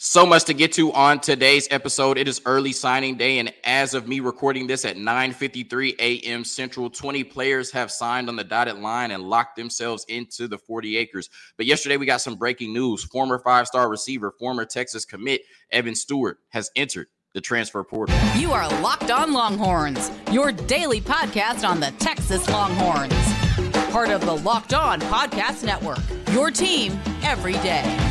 So much to get to on today's episode. It is early signing day, and as of me recording this at 9:53 a.m. Central, 20 players have signed on the dotted line and locked themselves into the 40 acres. But yesterday we got some breaking news. Former five-star receiver, former Texas commit Evan Stewart has entered the transfer portal. You are Locked On Longhorns, your daily podcast on the Texas Longhorns. Part of the Locked On Podcast Network. Your team every day.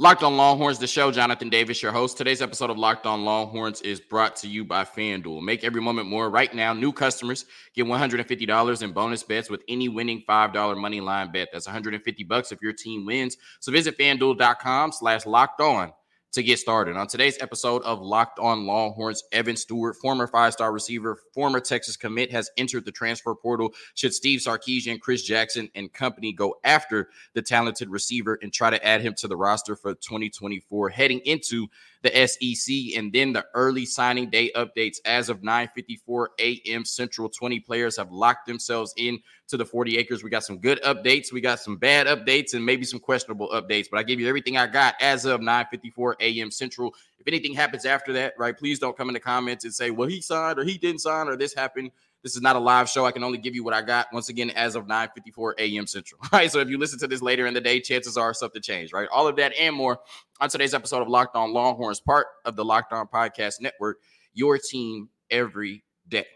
Locked on Longhorns, the show. Jonathan Davis, your host. Today's episode of Locked on Longhorns is brought to you by FanDuel. Make every moment more. Right now, new customers get $150 in bonus bets with any winning $5 money line bet. That's 150 bucks if your team wins. So visit FanDuel.com slash locked on to get started. On today's episode of Locked On Longhorns, Evan Stewart, former five star receiver, former Texas commit, has entered the transfer portal. Should Steve Sarkisian, Chris Jackson, and company go after the talented receiver and try to add him to the roster for 2024 heading into the SEC, and then the early signing day updates. As of 9:54 a.m. Central, 20 players have locked themselves in to the 40 acres. We got some good updates, we got some bad updates, and maybe some questionable updates. But I gave you everything I got as of 9:54 a.m. Central. If anything happens after that, right, please don't come in the comments and say, "Well, he signed or he didn't sign or this happened." This is not a live show. I can only give you what I got once again as of 9:54 a.m. Central. Right. So if you listen to this later in the day, chances are something changed. Right. All of that and more on today's episode of Locked On Longhorns, part of the Locked On Podcast Network. Your team every day.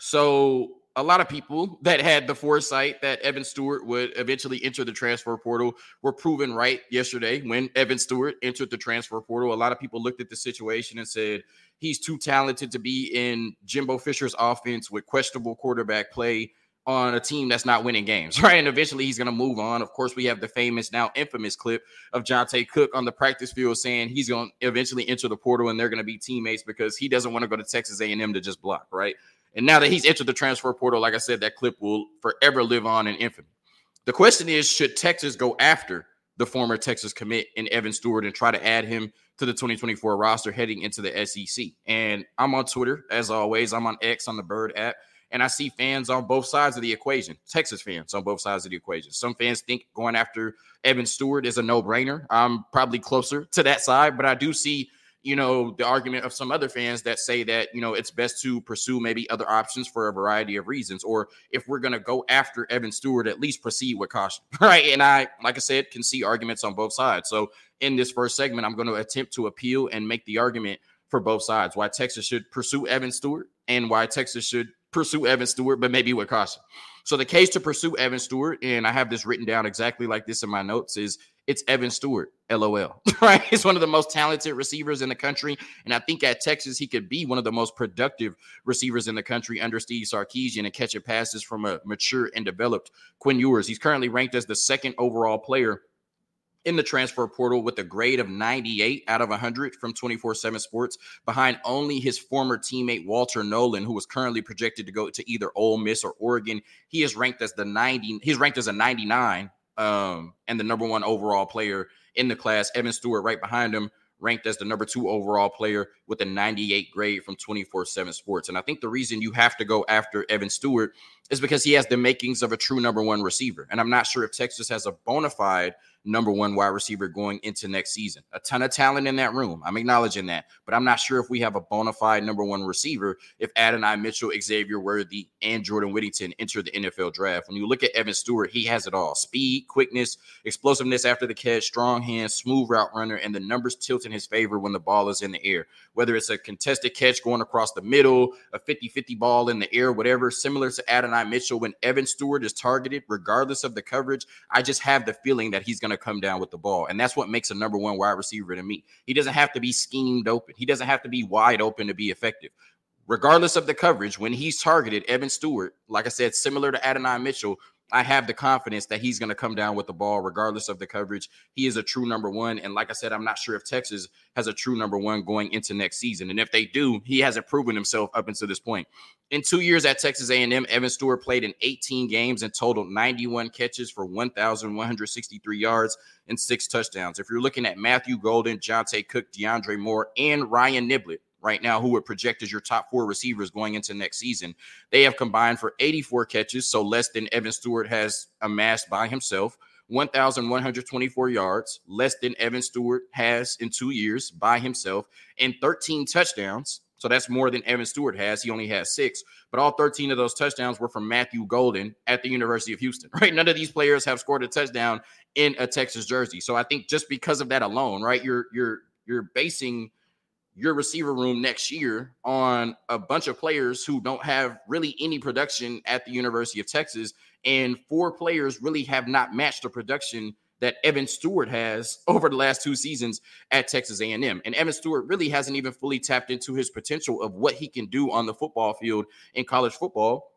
So a lot of people that had the foresight that Evan Stewart would eventually enter the transfer portal were proven right yesterday when Evan Stewart entered the transfer portal. A lot of people looked at the situation and said he's too talented to be in Jimbo Fisher's offense with questionable quarterback play on a team that's not winning games, right? And eventually he's going to move on. Of course, we have the famous, now infamous clip of Johntay Cook on the practice field saying he's going to eventually enter the portal and they're going to be teammates because he doesn't want to go to Texas A&M to just block, right? And now that he's entered the transfer portal, like I said, that clip will forever live on in infamy. The question is, should Texas go after the former Texas commit in Evan Stewart and try to add him to the 2024 roster heading into the SEC? And I'm on Twitter, as always. I'm on X on the Bird app. And I see fans on both sides of the equation, Texas fans on both sides of the equation. Some fans think going after Evan Stewart is a no brainer. I'm probably closer to that side, but I do see you know, the argument of some other fans that say that, you know, it's best to pursue maybe other options for a variety of reasons. Or if we're going to go after Evan Stewart, at least proceed with caution. Right. And I, like I said, can see arguments on both sides. So in this first segment, I'm going to attempt to appeal and make the argument for both sides why Texas should pursue Evan Stewart and why Texas should pursue Evan Stewart, but maybe with caution. So the case to pursue Evan Stewart, and I have this written down exactly like this in my notes, is it's Evan Stewart, LOL. Right? He's one of the most talented receivers in the country. And I think at Texas, he could be one of the most productive receivers in the country under Steve Sarkisian and catching passes from a mature and developed Quinn Ewers. He's currently ranked as the second overall player in the transfer portal with a grade of 98 out of 100 from 24 7 Sports, behind only his former teammate Walter Nolen, who was currently projected to go to either Ole Miss or Oregon. He is ranked as the 90, he's ranked as a 99 um, and the number one overall player in the class. Evan Stewart right behind him, ranked as the number two overall player with a 98 grade from 24 7 Sports. And I think the reason you have to go after Evan Stewart is because he has the makings of a true number one receiver. And I'm not sure if Texas has a bona fide number one wide receiver going into next season. A ton of talent in that room. I'm acknowledging that. But I'm not sure if we have a bona fide number one receiver if Adonai Mitchell, Xavier Worthy, and Jordan Whittington enter the NFL draft. When you look at Evan Stewart, he has it all speed, quickness, explosiveness after the catch, strong hands, smooth route runner, and the numbers tilt in his favor when the ball is in the air. Whether it's a contested catch going across the middle, a 50 50 ball in the air, whatever, similar to Adonai Mitchell, when Evan Stewart is targeted, regardless of the coverage, I just have the feeling that he's going to to come down with the ball. And that's what makes a number one wide receiver to me. He doesn't have to be schemed open, he doesn't have to be wide open to be effective. Regardless of the coverage, when he's targeted, Evan Stewart, like I said, similar to Adonai Mitchell, I have the confidence that he's going to come down with the ball regardless of the coverage. He is a true number one. And like I said, I'm not sure if Texas has a true number one going into next season. And if they do, he hasn't proven himself up until this point. In two years at Texas A&M, Evan Stewart played in 18 games and totaled 91 catches for 1,163 yards and six touchdowns. If you're looking at Matthew Golden, Johntay Cook, DeAndre Moore, and Ryan Niblett, right now who would project as your top four receivers going into next season. They have combined for 84 catches, so less than Evan Stewart has amassed by himself. 1,124 yards, less than Evan Stewart has in two years by himself, and 13 touchdowns. So that's more than Evan Stewart has. He only has six, but all 13 of those touchdowns were from Matthew Golden at the University of Houston, right? None of these players have scored a touchdown in a Texas jersey. So I think just because of that alone, right, you're you're you're basing your receiver room next year on a bunch of players who don't have really any production at the University of Texas and four players really have not matched the production that Evan Stewart has over the last two seasons at Texas A&M. And Evan Stewart really hasn't even fully tapped into his potential of what he can do on the football field in college football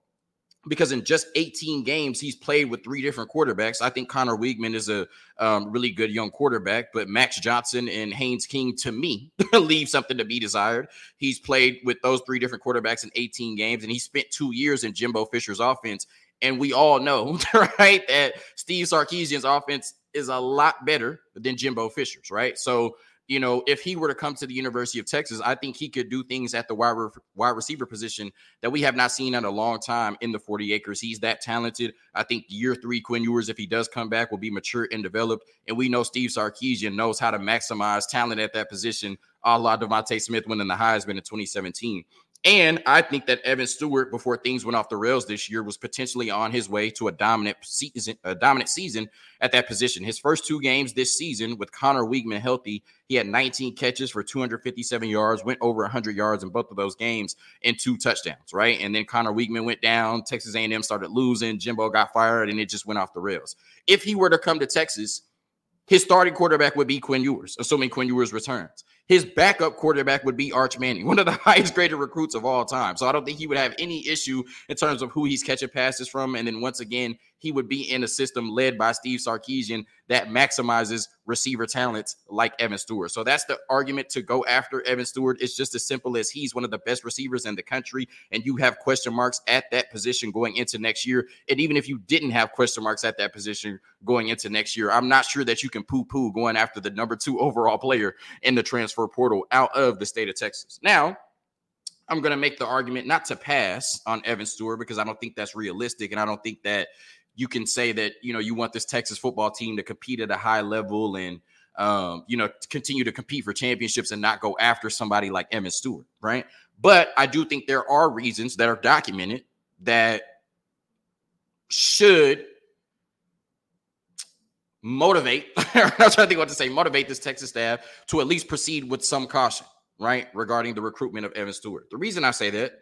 because in just 18 games he's played with three different quarterbacks. I think Conner Weigman is a um, really good young quarterback, but Max Johnson and Haynes King to me leave something to be desired. He's played with those three different quarterbacks in 18 games, and he spent two years in Jimbo Fisher's offense. And we all know, right, that Steve Sarkisian's offense is a lot better than Jimbo Fisher's, right? So, you know, if he were to come to the University of Texas, I think he could do things at the wide, re- wide receiver position that we have not seen in a long time in the 40 acres. He's that talented. I think year three, Quinn Ewers, if he does come back, will be mature and developed. And we know Steve Sarkisian knows how to maximize talent at that position, a la DeVonta Smith winning the Heisman in 2017. And I think that Evan Stewart, before things went off the rails this year, was potentially on his way to a dominant season, a dominant season at that position. His first two games this season with Conner Weigman healthy, he had 19 catches for 257 yards, went over 100 yards in both of those games, and two touchdowns. Right, and then Conner Weigman went down. Texas A&M started losing. Jimbo got fired, and it just went off the rails. If he were to come to Texas, his starting quarterback would be Quinn Ewers, assuming Quinn Ewers returns his backup quarterback would be Arch Manning, one of the highest graded recruits of all time. So I don't think he would have any issue in terms of who he's catching passes from. And then once again, he would be in a system led by Steve Sarkisian that maximizes receiver talents like Evan Stewart. So that's the argument to go after Evan Stewart. It's just as simple as he's one of the best receivers in the country, and you have question marks at that position going into next year. And even if you didn't have question marks at that position going into next year, I'm not sure that you can poo poo going after the number two overall player in the transfer portal out of the state of Texas. Now, I'm going to make the argument not to pass on Evan Stewart because I don't think that's realistic. And I don't think that you can say that you know you want this Texas football team to compete at a high level and um, you know continue to compete for championships and not go after somebody like Evan Stewart, right? But I do think there are reasons that are documented that should motivate. I'm trying to think what to say. Motivate this Texas staff to at least proceed with some caution, right, regarding the recruitment of Evan Stewart. The reason I say that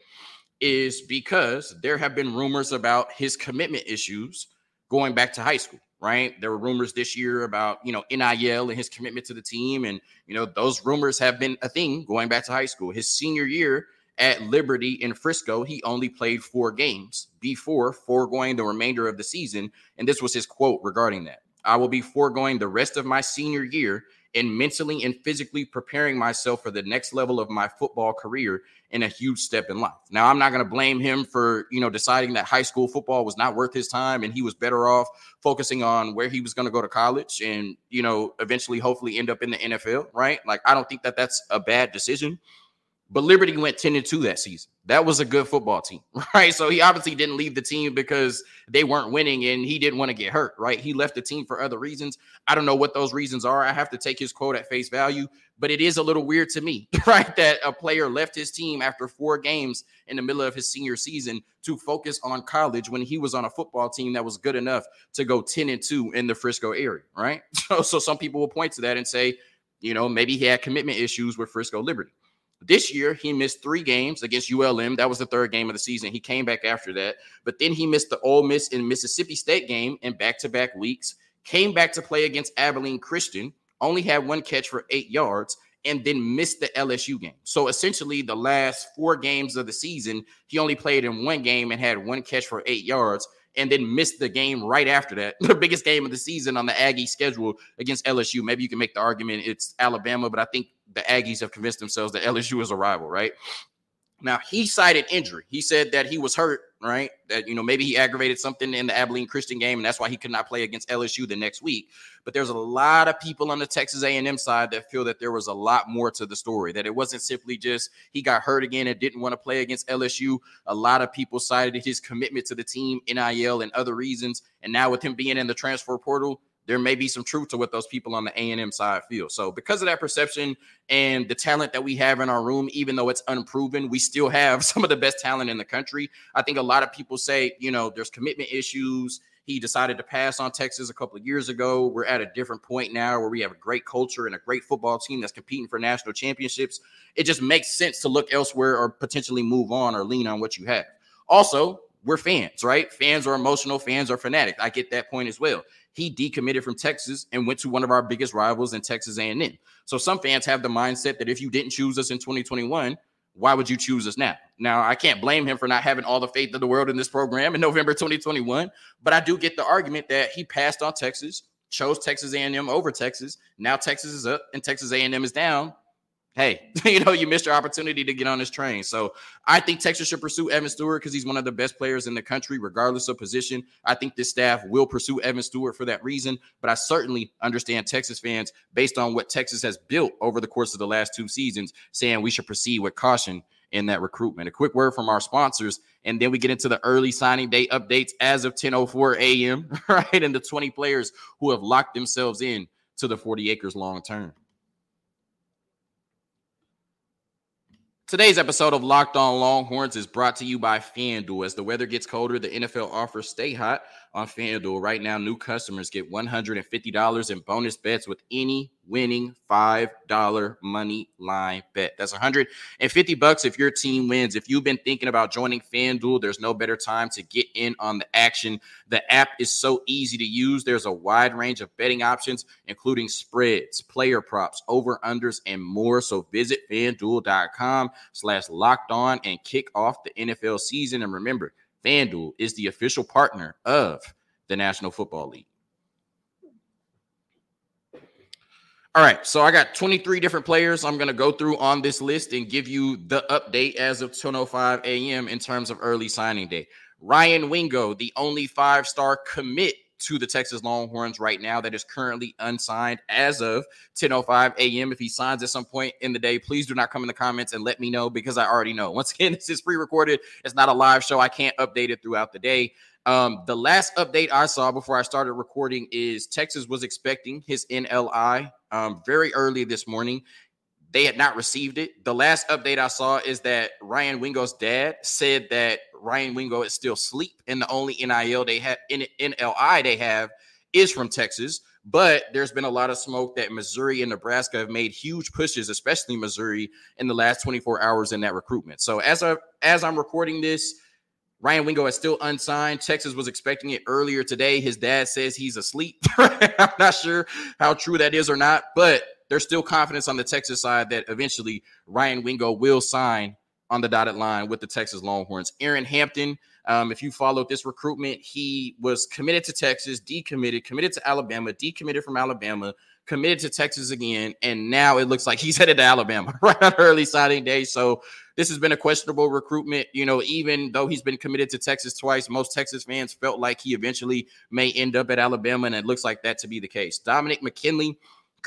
is because there have been rumors about his commitment issues going back to high school, right? There were rumors this year about, you know, NIL and his commitment to the team. And, you know, those rumors have been a thing going back to high school. His senior year at Liberty in Frisco, he only played four games before foregoing the remainder of the season. And this was his quote regarding that I will be foregoing the rest of my senior year and mentally and physically preparing myself for the next level of my football career in a huge step in life. Now, I'm not going to blame him for, you know, deciding that high school football was not worth his time and he was better off focusing on where he was going to go to college and, you know, eventually hopefully end up in the NFL, right? Like I don't think that that's a bad decision. But Liberty went 10 and 2 that season. That was a good football team, right? So he obviously didn't leave the team because they weren't winning and he didn't want to get hurt, right? He left the team for other reasons. I don't know what those reasons are. I have to take his quote at face value, but it is a little weird to me, right? That a player left his team after four games in the middle of his senior season to focus on college when he was on a football team that was good enough to go 10 and 2 in the Frisco area, right? So, so some people will point to that and say, you know, maybe he had commitment issues with Frisco Liberty. This year, he missed three games against ULM. That was the third game of the season. He came back after that, but then he missed the Ole Miss and Mississippi State game in back to back weeks. Came back to play against Abilene Christian, only had one catch for eight yards, and then missed the LSU game. So essentially, the last four games of the season, he only played in one game and had one catch for eight yards and then missed the game right after that, the biggest game of the season on the Aggie schedule against LSU. Maybe you can make the argument it's Alabama, but I think the Aggies have convinced themselves that LSU is a rival, right? Now he cited injury. He said that he was hurt, right? That you know maybe he aggravated something in the Abilene Christian game, and that's why he could not play against LSU the next week. But there's a lot of people on the Texas A&M side that feel that there was a lot more to the story. That it wasn't simply just he got hurt again and didn't want to play against LSU. A lot of people cited his commitment to the team, NIL, and other reasons. And now with him being in the transfer portal, there may be some truth to what those people on the A&M side feel. So because of that perception and the talent that we have in our room, even though it's unproven, we still have some of the best talent in the country. I think a lot of people say, you know, there's commitment issues. He decided to pass on Texas a couple of years ago. We're at a different point now where we have a great culture and a great football team that's competing for national championships. It just makes sense to look elsewhere or potentially move on or lean on what you have. Also, we're fans, right? Fans are emotional, fans are fanatic. I get that point as well he decommitted from Texas and went to one of our biggest rivals in Texas A&M. So some fans have the mindset that if you didn't choose us in 2021, why would you choose us now? Now, I can't blame him for not having all the faith of the world in this program in November 2021, but I do get the argument that he passed on Texas, chose Texas A&M over Texas. Now Texas is up and Texas A&M is down hey, you know, you missed your opportunity to get on this train. So I think Texas should pursue Evan Stewart because he's one of the best players in the country, regardless of position. I think this staff will pursue Evan Stewart for that reason. But I certainly understand Texas fans, based on what Texas has built over the course of the last two seasons, saying we should proceed with caution in that recruitment. A quick word from our sponsors, and then we get into the early signing day updates as of 10:04 a.m. Right, and the 20 players who have locked themselves in to the 40 acres long term. Today's episode of Locked On Longhorns is brought to you by FanDuel. As the weather gets colder, the NFL offers stay hot on FanDuel. Right now, new customers get $150 in bonus bets with any winning $5 money line bet. That's 150 bucks if your team wins. If you've been thinking about joining FanDuel, there's no better time to get in on the action. The app is so easy to use. There's a wide range of betting options, including spreads, player props, over-unders, and more. So visit FanDuel.com slash locked on and kick off the NFL season. And remember, FanDuel is the official partner of the National Football League. All right, so I got 23 different players I'm going to go through on this list and give you the update as of 10:05 a.m. in terms of early signing day. Ryan Wingo, the only five-star commit to the Texas Longhorns right now that is currently unsigned as of 10:05 a.m. If he signs at some point in the day, please do not come in the comments and let me know because I already know. Once again, this is pre-recorded. It's not a live show. I can't update it throughout the day. Um, the last update I saw before I started recording is Texas was expecting his NLI um, very early this morning. They had not received it. The last update I saw is that Ryan Wingo's dad said that Ryan Wingo is still asleep, and the only NIL they have NLI they have is from Texas. But there's been a lot of smoke that Missouri and Nebraska have made huge pushes, especially Missouri, in the last 24 hours in that recruitment. So as I as I'm recording this, Ryan Wingo is still unsigned. Texas was expecting it earlier today. His dad says he's asleep. I'm not sure how true that is or not, but there's still confidence on the Texas side that eventually Ryan Wingo will sign on the dotted line with the Texas Longhorns. Aaron Hampton, um, if you followed this recruitment, he was committed to Texas, decommitted, committed to Alabama, decommitted from Alabama, committed to Texas again, and now it looks like he's headed to Alabama right on early signing day. So this has been a questionable recruitment. You know, even though he's been committed to Texas twice, most Texas fans felt like he eventually may end up at Alabama, and it looks like that to be the case. Dominick McKinley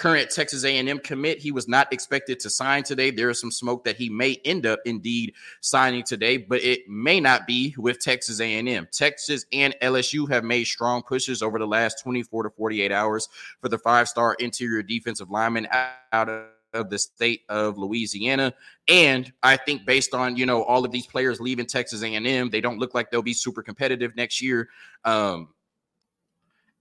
current Texas A&M commit. He was not expected to sign today. There is some smoke that he may end up indeed signing today, but it may not be with Texas A&M. Texas and LSU have made strong pushes over the last 24 to 48 hours for the five-star interior defensive lineman out of of the state of Louisiana. And I think based on, you know, all of these players leaving Texas A&M, they don't look like they'll be super competitive next year. Um,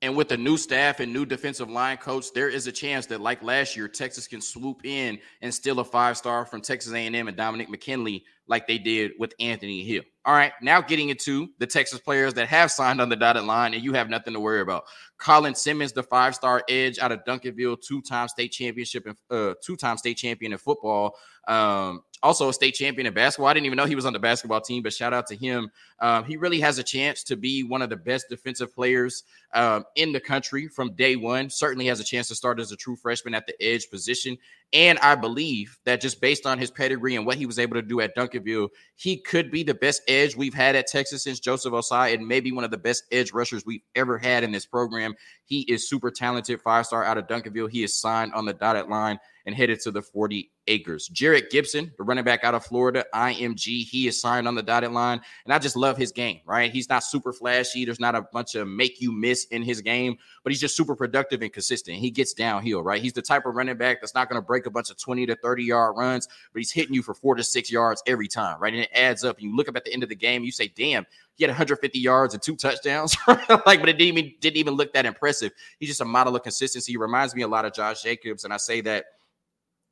and with the new staff and new defensive line coach, there is a chance that, like last year, Texas can swoop in and steal a five star from Texas A&M and Dominick McKinley, like they did with Anthony Hill. All right, now getting into the Texas players that have signed on the dotted line, and you have nothing to worry about. Colin Simmons, the five star edge out of Duncanville, two time state championship and uh, two time state champion in football. Um, also a state champion in basketball. I didn't even know he was on the basketball team, but shout out to him. Um, he really has a chance to be one of the best defensive players um, in the country from day one. Certainly has a chance to start as a true freshman at the edge position. And I believe that just based on his pedigree and what he was able to do at Duncanville, he could be the best edge we've had at Texas since Joseph Ossai and maybe one of the best edge rushers we've ever had in this program. He is super talented, five star out of Duncanville. He is signed on the dotted line and headed to the 40 acres. Jerrick Gibson, the running back out of Florida, IMG, he is signed on the dotted line. And I just love his game, right? He's not super flashy. There's not a bunch of make you miss in his game, but he's just super productive and consistent. He gets downhill, right? He's the type of running back that's not going to break a bunch of 20 to 30 yard runs, but he's hitting you for four to six yards every time, right? And it adds up. You look up at the end of the game, you say, damn, he had 150 yards and two touchdowns, like, but it didn't even, didn't even look that impressive. He's just a model of consistency. He reminds me a lot of Josh Jacobs. And I say that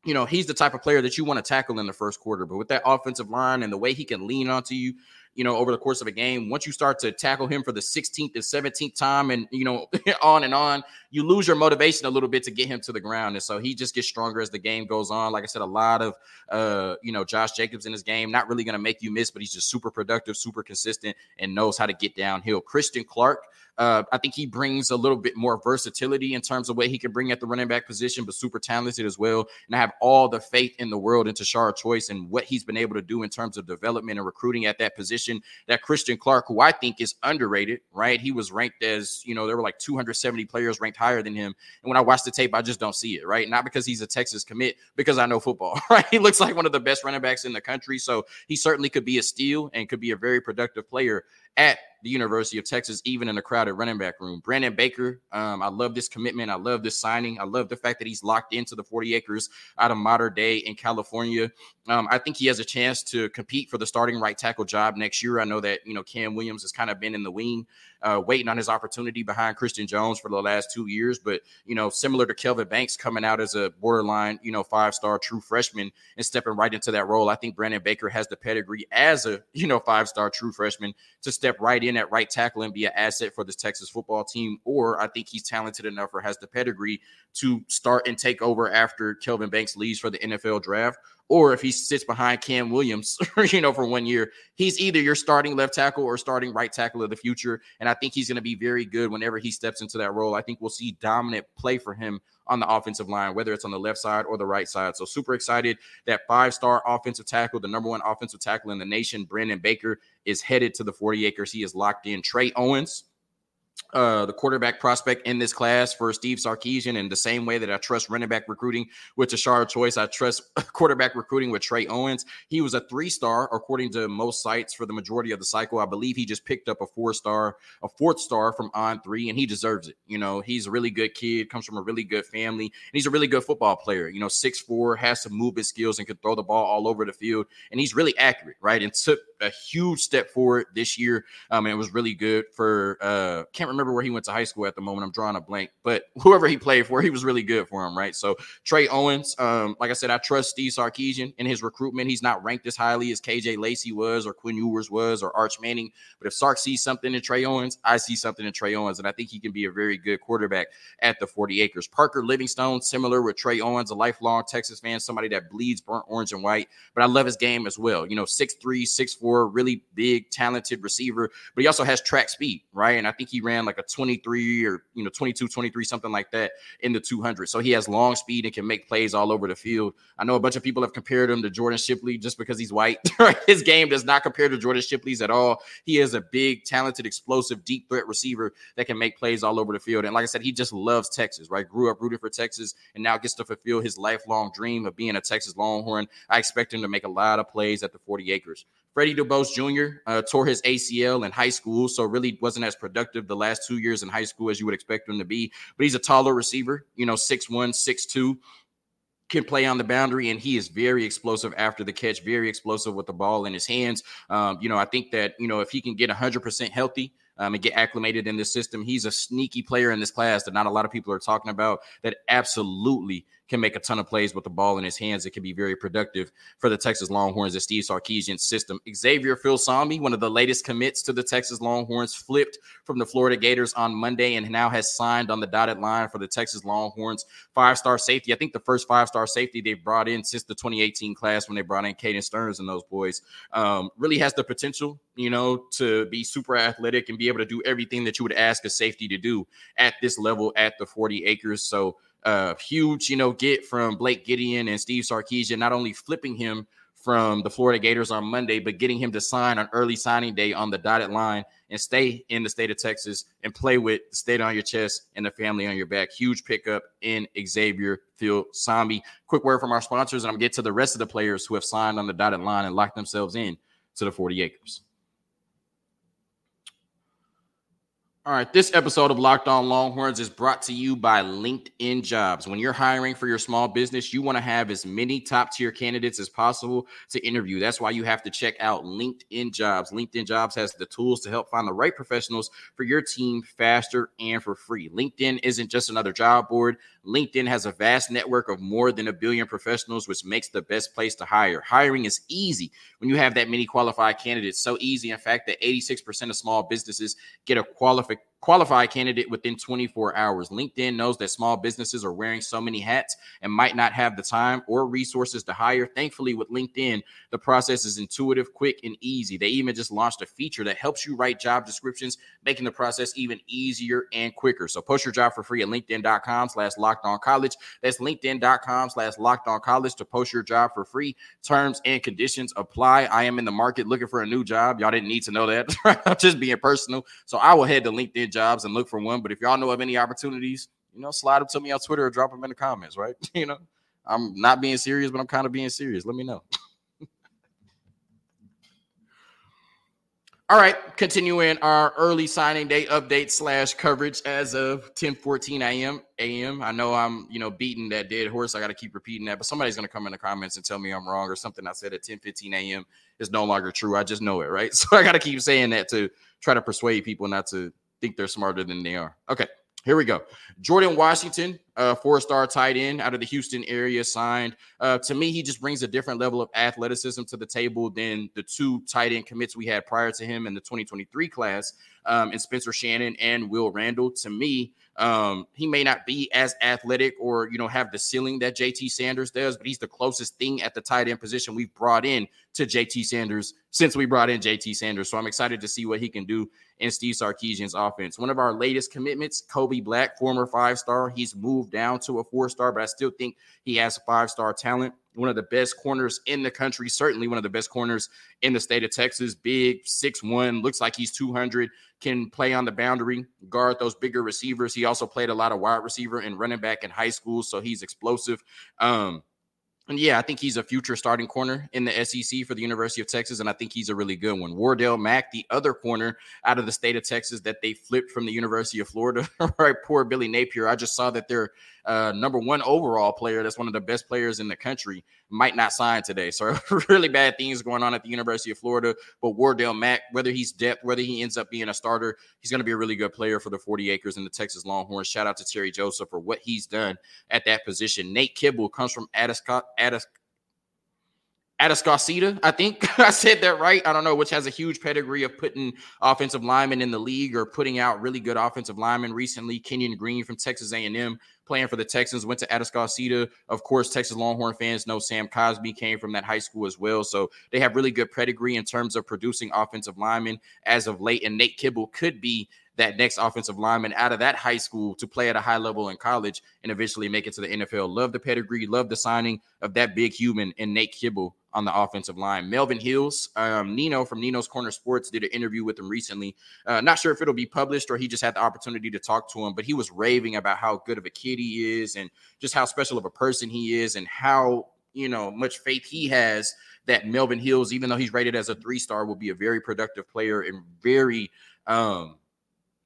you know, he's the type of player that you want to tackle in the first quarter. But with that offensive line and the way he can lean onto you, you know, over the course of a game, once you start to tackle him for the 16th and 17th time and, you know, on and on, you lose your motivation a little bit to get him to the ground. And so he just gets stronger as the game goes on. Like I said, a lot of, uh, you know, Josh Jacobs in his game, not really going to make you miss, but he's just super productive, super consistent, and knows how to get downhill. Christian Clark, uh, I think he brings a little bit more versatility in terms of what he can bring at the running back position, but super talented as well. And I have all the faith in the world into Tashard Choice and what he's been able to do in terms of development and recruiting at that position. That Christian Clark, who I think is underrated, right? He was ranked as, you know, there were like 270 players ranked higher than him. And when I watch the tape, I just don't see it, right? Not because he's a Texas commit, because I know football, right? He looks like one of the best running backs in the country. So he certainly could be a steal and could be a very productive player at the University of Texas, even in a crowded running back room. Brandon Baker, um, I love this commitment. I love this signing. I love the fact that he's locked into the 40 acres out of Mater Dei in California. Um, I think he has a chance to compete for the starting right tackle job next year. I know that, you know, Cam Williams has kind of been in the wing, uh, waiting on his opportunity behind Christian Jones for the last two years. But, you know, similar to Kelvin Banks coming out as a borderline, you know, five star true freshman and stepping right into that role, I think Brandon Baker has the pedigree as a, you know, five star true freshman to step right in at right tackle and be an asset for this Texas football team. Or I think he's talented enough or has the pedigree to start and take over after Kelvin Banks leaves for the NFL draft. Or if he sits behind Cam Williams, you know, for one year, he's either your starting left tackle or starting right tackle of the future. And I think he's going to be very good whenever he steps into that role. I think we'll see dominant play for him on the offensive line, whether it's on the left side or the right side. So super excited that five star offensive tackle, the number one offensive tackle in the nation, Brandon Baker, is headed to the 40 acres. He is locked in. Trey Owens uh, the quarterback prospect in this class for Steve Sarkisian. And the same way that I trust running back recruiting with Tashard Choice, I trust quarterback recruiting with Trey Owens. He was a three star, according to most sites, for the majority of the cycle. I believe he just picked up a four star, a fourth star from On Three, and he deserves it. You know, he's a really good kid, comes from a really good family, and he's a really good football player. You know, six four, has some movement skills, and can throw the ball all over the field. And he's really accurate, right? And took a huge step forward this year. Um, and it was really good for uh can't remember where he went to high school at the moment. I'm drawing a blank, but whoever he played for, he was really good for him, right? So Trey Owens, um, like I said, I trust Steve Sarkisian in his recruitment. He's not ranked as highly as KJ Lacey was or Quinn Ewers was or Arch Manning. But if Sark sees something in Trey Owens, I see something in Trey Owens, and I think he can be a very good quarterback at the 40 acres. Parker Livingstone, similar with Trey Owens, a lifelong Texas fan, somebody that bleeds burnt orange and white, but I love his game as well. You know, 6'3, 6'4, really big, talented receiver, but he also has track speed, right? And I think he ran like a 23 or, you know, 22, 23, something like that in the 200. So he has long speed and can make plays all over the field. I know a bunch of people have compared him to Jordan Shipley just because he's white. His game does not compare to Jordan Shipley's at all. He is a big, talented, explosive, deep threat receiver that can make plays all over the field. And like I said, he just loves Texas, right? Grew up rooting for Texas and now gets to fulfill his lifelong dream of being a Texas Longhorn. I expect him to make a lot of plays at the 40 acres. Freddie DuBose Jr. Uh, tore his ACL in high school, so really wasn't as productive the last two years in high school as you would expect him to be. But he's a taller receiver, you know, 6'1, 6'2 can play on the boundary and he is very explosive after the catch, very explosive with the ball in his hands. Um, you know, I think that, you know, if he can get 100% healthy, um, and get acclimated in this system. He's a sneaky player in this class that not a lot of people are talking about that absolutely can make a ton of plays with the ball in his hands. It can be very productive for the Texas Longhorns, the Steve Sarkisian system. Xavier Filsaime, one of the latest commits to the Texas Longhorns, flipped from the Florida Gators on Monday and now has signed on the dotted line for the Texas Longhorns. Five star safety. I think the first five star safety they've brought in since the 2018 class when they brought in Caden Sterns and those boys. Um, really has the potential, you know, to be super athletic and be able to do everything that you would ask a safety to do at this level at the 40 acres. So uh, huge, you know, get from Blake Gideon and Steve Sarkisian, not only flipping him from the Florida Gators on Monday, but getting him to sign on early signing day on the dotted line and stay in the state of Texas and play with the state on your chest and the family on your back. Huge pickup in Xavier Filsaime. Quick word from our sponsors, and I'm get to the rest of the players who have signed on the dotted line and locked themselves in to the 40 acres. All right, this episode of Locked On Longhorns is brought to you by LinkedIn Jobs. When you're hiring for your small business, you want to have as many top tier candidates as possible to interview. That's why you have to check out LinkedIn Jobs. LinkedIn Jobs has the tools to help find the right professionals for your team faster and for free. LinkedIn isn't just another job board. LinkedIn has a vast network of more than a billion professionals, which makes the best place to hire. Hiring is easy when you have that many qualified candidates. So easy, in fact, that 86% of small businesses get a qualified qualified candidate within 24 hours. LinkedIn knows that small businesses are wearing so many hats and might not have the time or resources to hire. Thankfully, with LinkedIn, the process is intuitive, quick, and easy. They even just launched a feature that helps you write job descriptions, making the process even easier and quicker. So post your job for free at LinkedIn.com slash locked on college. That's LinkedIn.com slash locked on college to post your job for free. Terms and conditions apply. I am in the market looking for a new job. Y'all didn't need to know that. I'm just being personal. So I will head to LinkedIn jobs and look for one. But if y'all know of any opportunities, you know, slide them to me on Twitter or drop them in the comments, right? you know, I'm not being serious, but I'm kind of being serious. Let me know. All right, continuing our early signing day update slash coverage as of 10 14 a.m. a.m. I know I'm, you know, beating that dead horse. I got to keep repeating that, but somebody's to come in the comments and tell me I'm wrong or something I said at 10 15 a.m. is no longer true. I just know it, right? So I got to keep saying that to try to persuade people not to think they're smarter than they are. Okay, here we go. Jordan Washington, uh, four-star tight end out of the Houston area, signed. Uh, to me, he just brings a different level of athleticism to the table than the two tight end commits we had prior to him in the 2023 class, um, and Spencer Shannon and Will Randall. To me, um, he may not be as athletic or you know have the ceiling that JT Sanders does, but he's the closest thing at the tight end position we've brought in to JT Sanders since we brought in JT Sanders. So I'm excited to see what he can do in Steve Sarkisian's offense. One of our latest commitments, Kobe Black, former five star. He's moved down to a four star, but I still think he has five star talent. One of the best corners in the country, certainly one of the best corners in the state of Texas. Big, six one, looks like he's 200, can play on the boundary, guard those bigger receivers. He also played a lot of wide receiver and running back in high school, so he's explosive. Um, and yeah, I think he's a future starting corner in the SEC for the University of Texas, and I think he's a really good one. Wardell Mack, the other corner out of the state of Texas that they flipped from the University of Florida, right? Poor Billy Napier. I just saw that they're uh, number one overall player, that's one of the best players in the country, might not sign today. So really bad things going on at the University of Florida. But Wardell Mack, whether he's depth, whether he ends up being a starter, he's going to be a really good player for the 40 acres and the Texas Longhorns. Shout out to Terry Joseph for what he's done at that position. Nate Kibble comes from Addiscott, Addis, Atascocita, I think I said that right. I don't know, which has a huge pedigree of putting offensive linemen in the league or putting out really good offensive linemen recently. Kenyon Green from Texas A&M playing for the Texans went to Atascocita. Of course, Texas Longhorn fans know Sam Cosmi came from that high school as well. So they have really good pedigree in terms of producing offensive linemen as of late. And Nate Kibble could be that next offensive lineman out of that high school to play at a high level in college and eventually make it to the NFL. Love the pedigree, love the signing of that big human and Nate Kibble on the offensive line. Melvin Hills, um, Nino from Nino's Corner Sports did an interview with him recently. Uh, not sure if it'll be published or he just had the opportunity to talk to him, but he was raving about how good of a kid he is and just how special of a person he is and how you know much faith he has that Melvin Hills, even though he's rated as a three star, will be a very productive player and very um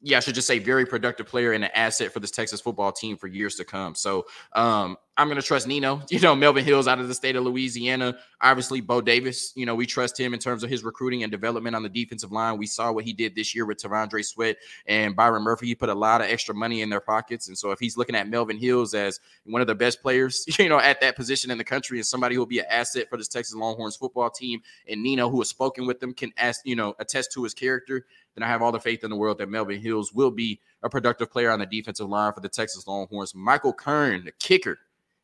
yeah, I should just say very productive player and an asset for this Texas football team for years to come. So um, I'm going to trust Nino. You know, Melvin Hills out of the state of Louisiana. Obviously, Bo Davis. You know, we trust him in terms of his recruiting and development on the defensive line. We saw what he did this year with T'Vondre Sweat and Byron Murphy. He put a lot of extra money in their pockets. And so, if he's looking at Melvin Hills as one of the best players, you know, at that position in the country and somebody who will be an asset for this Texas Longhorns football team, and Nino, who has spoken with them, can ask, you know, attest to his character, then I have all the faith in the world that Melvin Hills will be a productive player on the defensive line for the Texas Longhorns. Michael Kern, the kicker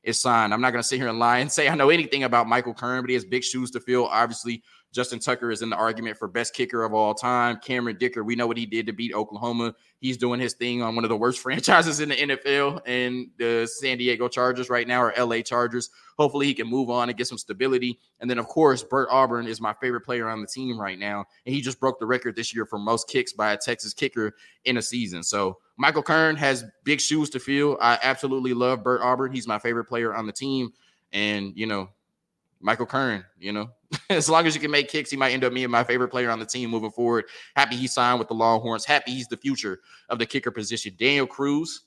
is signed. I'm not going to sit here and lie and say I know anything about Michael Kern, but he has big shoes to fill. Obviously, Justin Tucker is in the argument for best kicker of all time. Cameron Dicker, we know what he did to beat Oklahoma. He's doing his thing on one of the worst franchises in the NFL and the San Diego Chargers right now, or LA Chargers. Hopefully, he can move on and get some stability. And then, of course, Bert Auburn is my favorite player on the team right now. And he just broke the record this year for most kicks by a Texas kicker in a season. So, Michael Kern has big shoes to fill. I absolutely love Bert Auburn. He's my favorite player on the team. And, you know, Michael Kern, you know, as long as you can make kicks, he might end up being my favorite player on the team moving forward. Happy he signed with the Longhorns. Happy he's the future of the kicker position. Daniel Cruz,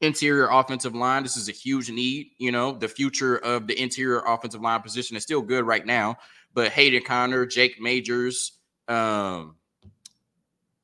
interior offensive line. This is a huge need. You know, the future of the interior offensive line position is still good right now, but Hayden Conner, Jake Majors, um,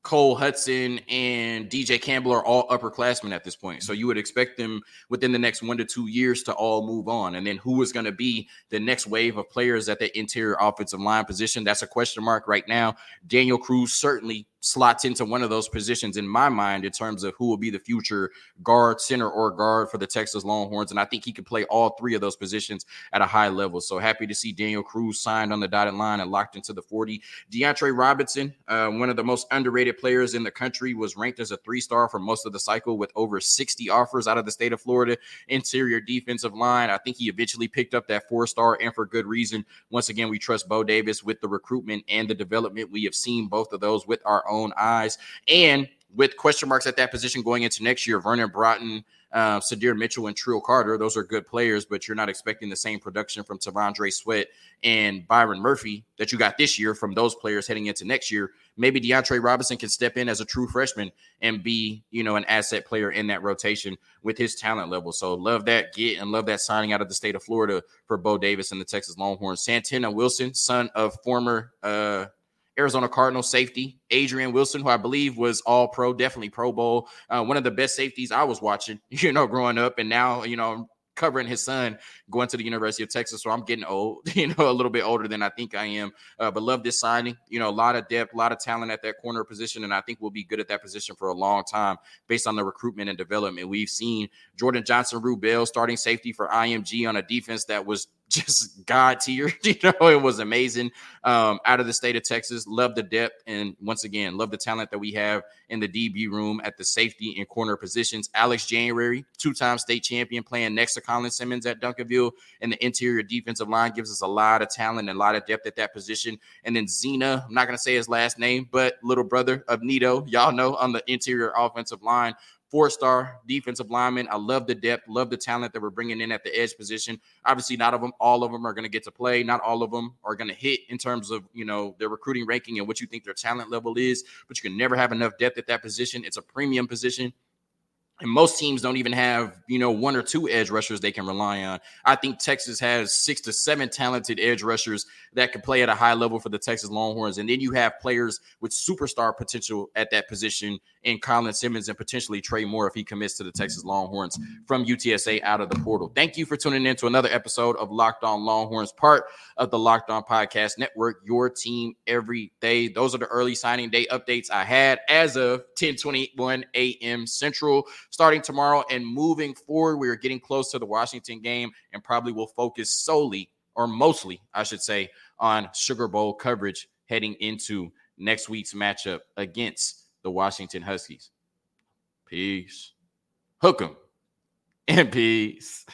Cole Hudson and DJ Campbell are all upperclassmen at this point. So you would expect them within the next one to two years to all move on. And then who is going to be the next wave of players at the interior offensive line position? That's a question mark right now. Daniel Cruz certainly slots into one of those positions in my mind in terms of who will be the future guard, center, or guard for the Texas Longhorns. And I think he could play all three of those positions at a high level. So happy to see Daniel Cruz signed on the dotted line and locked into the 40. DeAndre Robinson, uh, one of the most underrated players in the country, was ranked as a three star for most of the cycle with over 60 offers out of the state of Florida. Interior defensive line. I think he eventually picked up that four star and for good reason. Once again, we trust Bo Davis with the recruitment and the development. We have seen both of those with our own eyes. And with question marks at that position going into next year, Vernon Broughton, uh, Sydir Mitchell, and Trill Carter, those are good players, but you're not expecting the same production from T'Vondre Sweat and Byron Murphy that you got this year from those players heading into next year. Maybe DeAndre Robinson can step in as a true freshman and be, you know, an asset player in that rotation with his talent level. So love that get and love that signing out of the state of Florida for Bo Davis and the Texas Longhorns. Santana Wilson, son of former uh, Arizona Cardinal safety, Adrian Wilson, who I believe was all pro, definitely Pro Bowl. Uh, one of the best safeties I was watching, you know, growing up. And now, you know, covering his son going to the University of Texas. So I'm getting old, you know, a little bit older than I think I am. Uh, but love this signing. You know, a lot of depth, a lot of talent at that corner position. And I think we'll be good at that position for a long time based on the recruitment and development. We've seen Jordan Johnson Rubell starting safety for IMG on a defense that was just god tier. You know, it was amazing. Um, out of the state of Texas, love the depth, and once again, love the talent that we have in the DB room at the safety and corner positions. Alex January, two-time state champion, playing next to Colin Simmons at Duncanville, and the interior defensive line gives us a lot of talent and a lot of depth at that position. And then Zena, I'm not to say his last name, but little brother of Nito, y'all know on the interior offensive line four star defensive lineman. I love the depth, love the talent that we're bringing in at the edge position. Obviously, not of them, all of them are going to get to play. Not all of them are going to hit in terms of you know their recruiting ranking and what you think their talent level is. But you can never have enough depth at that position. It's a premium position. And most teams don't even have, you know, one or two edge rushers they can rely on. I think Texas has six to seven talented edge rushers that can play at a high level for the Texas Longhorns. And then you have players with superstar potential at that position in Colin Simmons and potentially Trey Moore if he commits to the Texas Longhorns from UTSA out of the portal. Thank you for tuning in to another episode of Locked On Longhorns, part of the Locked On Podcast Network, your team every day. Those are the early signing day updates I had as of 1021 a.m. Central starting tomorrow and moving forward. We are getting close to the Washington game and probably will focus solely or mostly, I should say, on Sugar Bowl coverage heading into next week's matchup against the Washington Huskies. Peace. Hook 'em and peace.